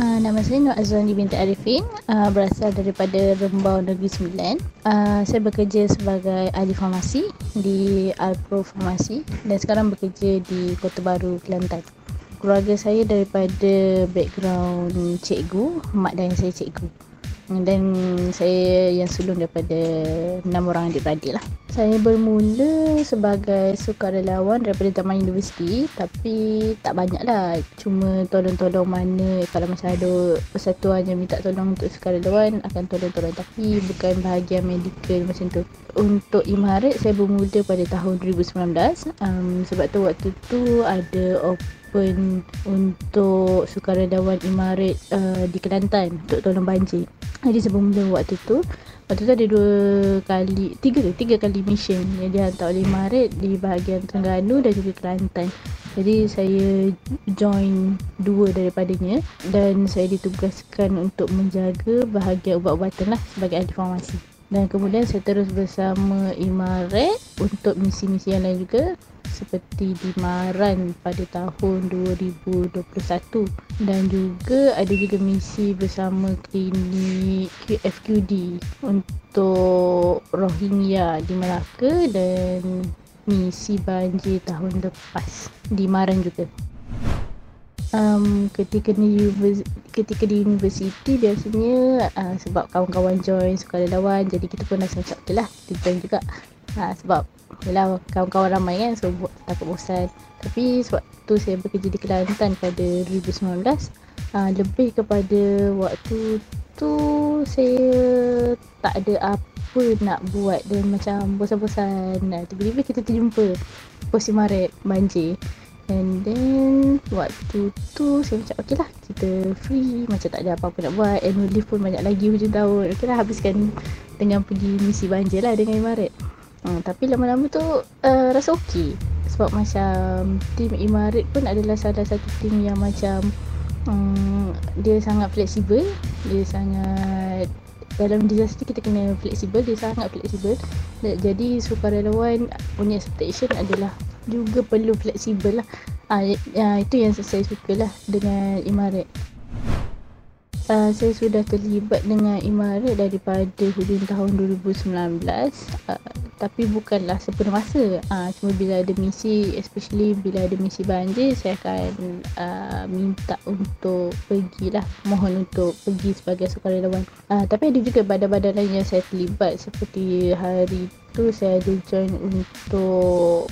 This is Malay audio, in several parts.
Uh, nama saya Nur Azrani binti Arifin uh, berasal daripada Rembau Negeri Sembilan. Uh, saya bekerja sebagai ahli farmasi di Alpro Farmasi dan sekarang bekerja di Kota Baru, Kelantan. Keluarga saya daripada background cikgu, mak dan saya cikgu dan saya yang sulung daripada enam orang adik-beradik lah. Saya bermula sebagai sukarelawan daripada zaman universiti tapi tak banyak lah. Cuma tolong-tolong mana kalau macam ada persatuan yang minta tolong untuk sukarelawan akan tolong-tolong. Tapi bukan bahagian medical macam tu. Untuk Imaret saya bermula pada tahun 2019 um, sebab tu waktu tu ada open untuk sukarelawan Imaret uh, di Kelantan untuk tolong banjir. Jadi sebelum mula waktu tu Waktu tu ada dua kali Tiga ke? Tiga kali mission Yang dihantar oleh Maret Di bahagian Terengganu Dan juga Kelantan Jadi saya Join Dua daripadanya Dan saya ditugaskan Untuk menjaga Bahagian ubat-ubatan lah Sebagai ahli farmasi Dan kemudian saya terus bersama Imaret Untuk misi-misi yang lain juga seperti di Maran pada tahun 2021 dan juga ada juga misi bersama klinik QFQD untuk Rohingya di Melaka dan misi banjir tahun lepas di Maran juga. Um, ketika di ketika di universiti biasanya uh, sebab kawan-kawan join sukarelawan jadi kita pun rasa macam okey lah kita join juga uh, sebab Yelah kawan-kawan ramai kan So buat takut bosan. Tapi waktu saya bekerja di Kelantan pada 2019 uh, Lebih kepada waktu tu Saya tak ada apa nak buat. Dan macam bosan-bosan. Nah, Tiba-tiba kita terjumpa Posi Maret banjir. And then waktu tu saya macam okey lah kita free. Macam tak ada apa-apa nak buat. Annual leave pun banyak lagi hujung tahun. Okey lah habiskan dengan pergi misi banjir lah dengan Imaret Hmm, tapi lama-lama tu uh, rasa okey sebab macam tim Imarit pun adalah salah satu tim yang macam um, dia sangat fleksibel, dia sangat dalam disaster kita kena fleksibel, dia sangat fleksibel. Jadi sukarelawan punya expectation adalah juga perlu fleksibel lah. Ah, uh, itu yang saya suka lah dengan Imarit. Uh, saya sudah terlibat dengan Imarat daripada hujung tahun 2019 uh, tapi bukanlah sepenuh masa uh, cuma bila ada misi especially bila ada misi banjir saya akan uh, minta untuk pergilah mohon untuk pergi sebagai sukarelawan. Uh, tapi ada juga badan-badan lain yang saya terlibat seperti hari tu saya ada join untuk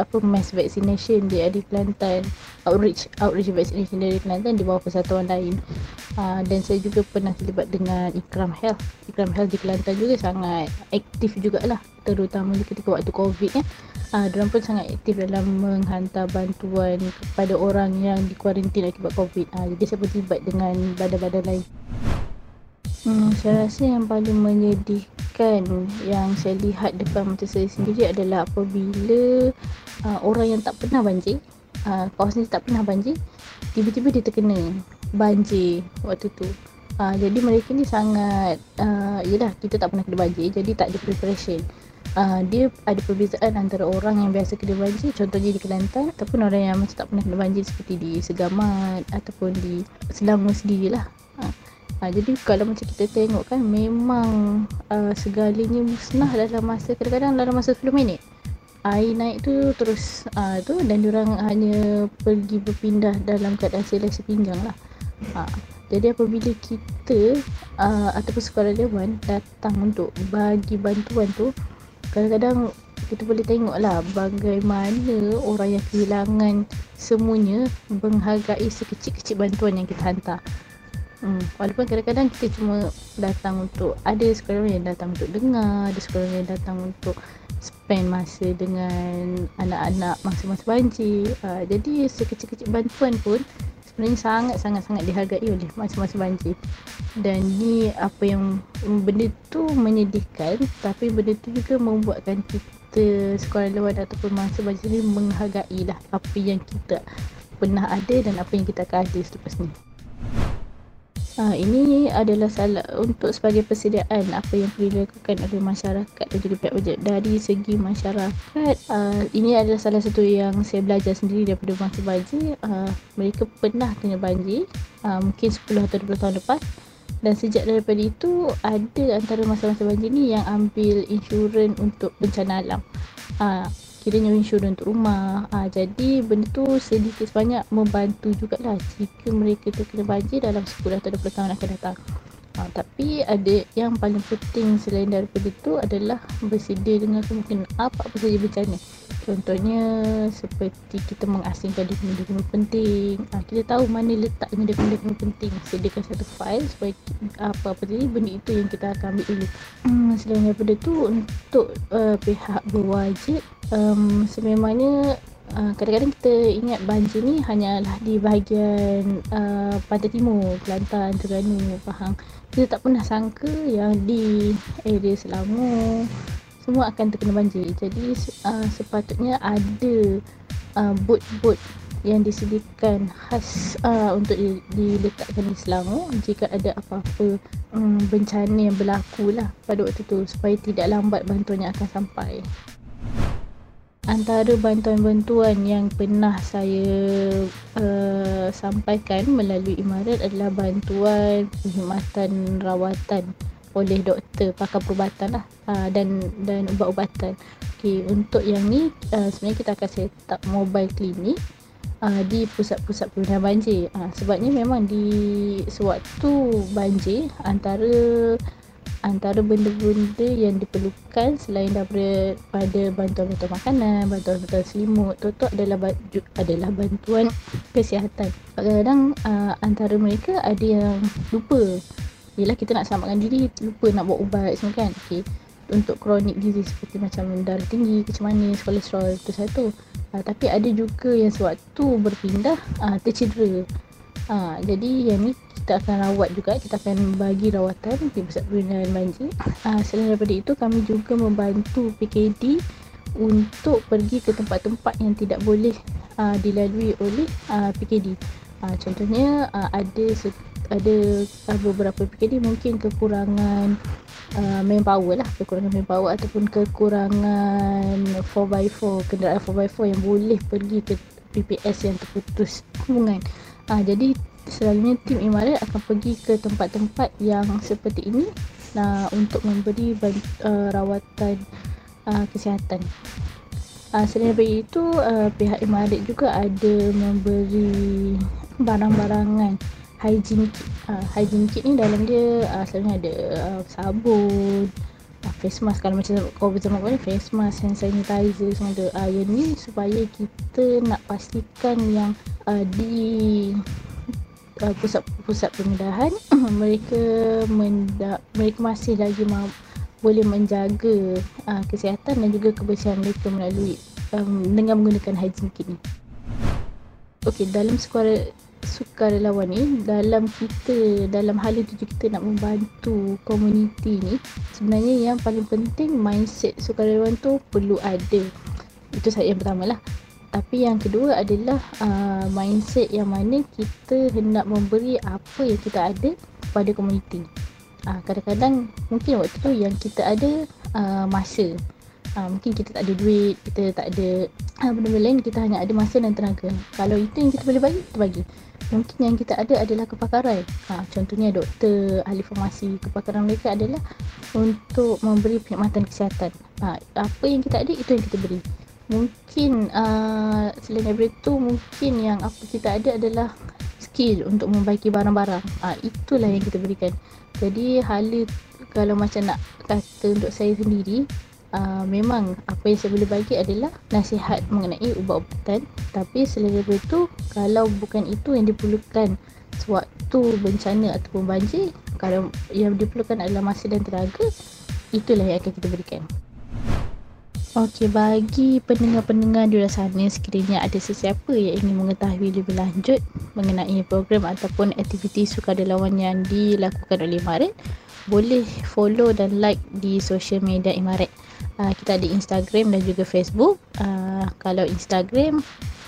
apa mass vaccination di Adi Kelantan. Outreach outreach vaccination dari Kelantan di bawah persatuan lain. Uh, dan saya juga pernah terlibat dengan Ikram Health. Ikram Health di Kelantan juga sangat aktif jugalah terutama ketika waktu covid ya uh, diorang pun sangat aktif dalam menghantar bantuan kepada orang yang dikuarantin akibat covid. Uh, jadi saya pun terlibat dengan badan-badan lain. Hmm, saya rasa yang paling menyedihkan yang saya lihat depan mata saya sendiri adalah apabila uh, orang yang tak pernah banjir, uh, kawasan tak pernah banjir, tiba-tiba dia terkena banjir waktu tu. Uh, jadi mereka ni sangat, uh, yelah kita tak pernah kena banjir jadi tak ada preparation. Uh, dia ada perbezaan antara orang yang biasa kena banjir contohnya di Kelantan ataupun orang yang macam tak pernah kena banjir seperti di Segamat ataupun di Selangor sendiri lah. Uh, Ha, jadi kalau macam kita tengok kan memang uh, segalanya musnah dalam masa kadang-kadang dalam masa 10 minit. Air naik tu terus uh, tu dan orang hanya pergi berpindah dalam keadaan selai sepinggang lah. Ha, jadi apabila kita uh, ataupun sukarelawan datang untuk bagi bantuan tu kadang-kadang kita boleh tengok lah bagaimana orang yang kehilangan semuanya menghargai sekecil-kecil bantuan yang kita hantar. Hmm, walaupun kadang-kadang kita cuma datang untuk ada sekolah yang datang untuk dengar, ada sekolah yang datang untuk spend masa dengan anak-anak masa-masa banjir. Uh, jadi sekecil-kecil bantuan pun sebenarnya sangat-sangat-sangat dihargai oleh masa-masa banjir. Dan ni apa yang benda tu menyedihkan tapi benda tu juga membuatkan kita sekolah luar ataupun masa banjir ni menghargai lah apa yang kita pernah ada dan apa yang kita akan ada selepas ni. Uh, ini adalah salah untuk sebagai persediaan apa yang perlu dilakukan oleh masyarakat dan juga pihak wajib dari segi masyarakat. Uh, ini adalah salah satu yang saya belajar sendiri daripada masa banjir. Uh, mereka pernah kena banjir uh, mungkin 10 atau 20 tahun lepas. Dan sejak daripada itu ada antara masa-masa banjir ni yang ambil insurans untuk bencana alam. Uh, kiranya insurans untuk rumah. Ha, jadi benda tu sedikit sebanyak membantu jugalah jika mereka terkena banjir dalam 10 atau 20 tahun akan datang ha, tapi ada yang paling penting selain daripada itu adalah bersedia dengan kemungkinan apa-apa saja bencana. Contohnya seperti kita mengasingkan dokumen-dokumen penting. Ha, kita tahu mana letaknya dokumen-dokumen penting. Sediakan satu file supaya apa-apa jadi benda itu yang kita akan ambil dulu. Hmm, selain daripada itu untuk uh, pihak berwajib um, sememangnya uh, kadang-kadang kita ingat banjir ni hanyalah di bahagian uh, pantai timur, Kelantan, Terengganu, Pahang. Kita tak pernah sangka yang di area Selangor semua akan terkena banjir. Jadi uh, sepatutnya ada uh, bot-bot yang disediakan khas uh, untuk diletakkan di Selangor jika ada apa-apa um, bencana yang berlaku lah pada waktu tu supaya tidak lambat bantuan yang akan sampai antara bantuan-bantuan yang pernah saya uh, sampaikan melalui Imarat adalah bantuan perkhidmatan rawatan oleh doktor pakar perubatan lah uh, dan dan ubat-ubatan. Okey, untuk yang ni uh, sebenarnya kita akan set up mobile clinic uh, di pusat-pusat pengendalian banjir. Uh, sebabnya memang di sewaktu banjir antara antara benda-benda yang diperlukan selain daripada pada bantuan-bantuan makanan, bantuan-bantuan selimut, tu adalah adalah bantuan kesihatan. Kadang-kadang uh, antara mereka ada yang lupa. Yalah kita nak selamatkan diri, lupa nak buat ubat semua kan. Okey. Untuk kronik disease seperti macam darah tinggi, kecil manis, kolesterol itu satu. Uh, tapi ada juga yang sewaktu berpindah uh, tercedera. Uh, jadi yang ni kita akan rawat juga kita akan bagi rawatan di pusat perlindungan banjir. Uh, selain daripada itu kami juga membantu PKD untuk pergi ke tempat-tempat yang tidak boleh uh, dilalui oleh uh, PKD uh, contohnya uh, ada ada uh, beberapa PKD mungkin kekurangan uh, manpower lah kekurangan manpower ataupun kekurangan 4x4 kenderaan 4x4 yang boleh pergi ke PPS yang terputus hubungan uh, jadi selalunya tim imarat akan pergi ke tempat-tempat yang seperti ini uh, untuk memberi uh, rawatan uh, kesihatan. Uh, selain daripada itu, uh, pihak imarat juga ada memberi barang-barangan hygiene kit. Uh, hygiene kit ni dalam dia uh, selalunya ada uh, sabun, uh, face mask kalau macam bersama kau ni face mask, hand sanitizer semua ada. Uh, yang ni supaya kita nak pastikan yang di uh, pusat-pusat pemindahan mereka menda- mereka masih lagi ma- boleh menjaga uh, kesihatan dan juga kebersihan mereka melalui um, dengan menggunakan hygiene kit ni. Okey, dalam suara sukarelawan ni dalam kita dalam hal itu kita nak membantu komuniti ni sebenarnya yang paling penting mindset sukarelawan tu perlu ada itu saya yang pertama lah tapi yang kedua adalah uh, mindset yang mana kita hendak memberi apa yang kita ada kepada komuniti. Uh, kadang-kadang mungkin waktu tu yang kita ada uh, masa. Uh, mungkin kita tak ada duit, kita tak ada uh, benda-benda lain, kita hanya ada masa dan tenaga. Kalau itu yang kita boleh bagi, kita bagi. Mungkin yang kita ada adalah kepakaran. Uh, contohnya doktor, ahli farmasi. Kepakaran mereka adalah untuk memberi perkhidmatan kesihatan. Uh, apa yang kita ada, itu yang kita beri mungkin uh, selain daripada itu mungkin yang apa kita ada adalah skill untuk membaiki barang-barang. Uh, itulah yang kita berikan. Jadi hala kalau macam nak kata untuk saya sendiri uh, memang apa yang saya boleh bagi adalah nasihat mengenai ubat-ubatan. Tapi selain daripada itu kalau bukan itu yang diperlukan sewaktu bencana ataupun banjir kalau yang diperlukan adalah masa dan tenaga itulah yang akan kita berikan Okey, bagi pendengar-pendengar di luar sana sekiranya ada sesiapa yang ingin mengetahui lebih lanjut mengenai program ataupun aktiviti sukarelawan yang dilakukan oleh Imarat, boleh follow dan like di social media Imarat. Uh, kita ada Instagram dan juga Facebook. Uh, kalau Instagram,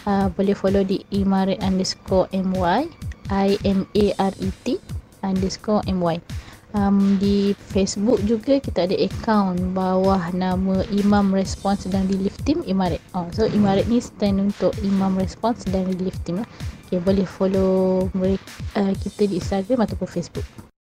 uh, boleh follow di Imarat underscore MY, I-M-A-R-E-T. underscore my um, di Facebook juga kita ada account bawah nama Imam Response dan Relief Team Imaret. Oh, so Imaret ni stand untuk Imam Response dan Relief Team lah. Okay, boleh follow mereka, uh, kita di Instagram ataupun Facebook.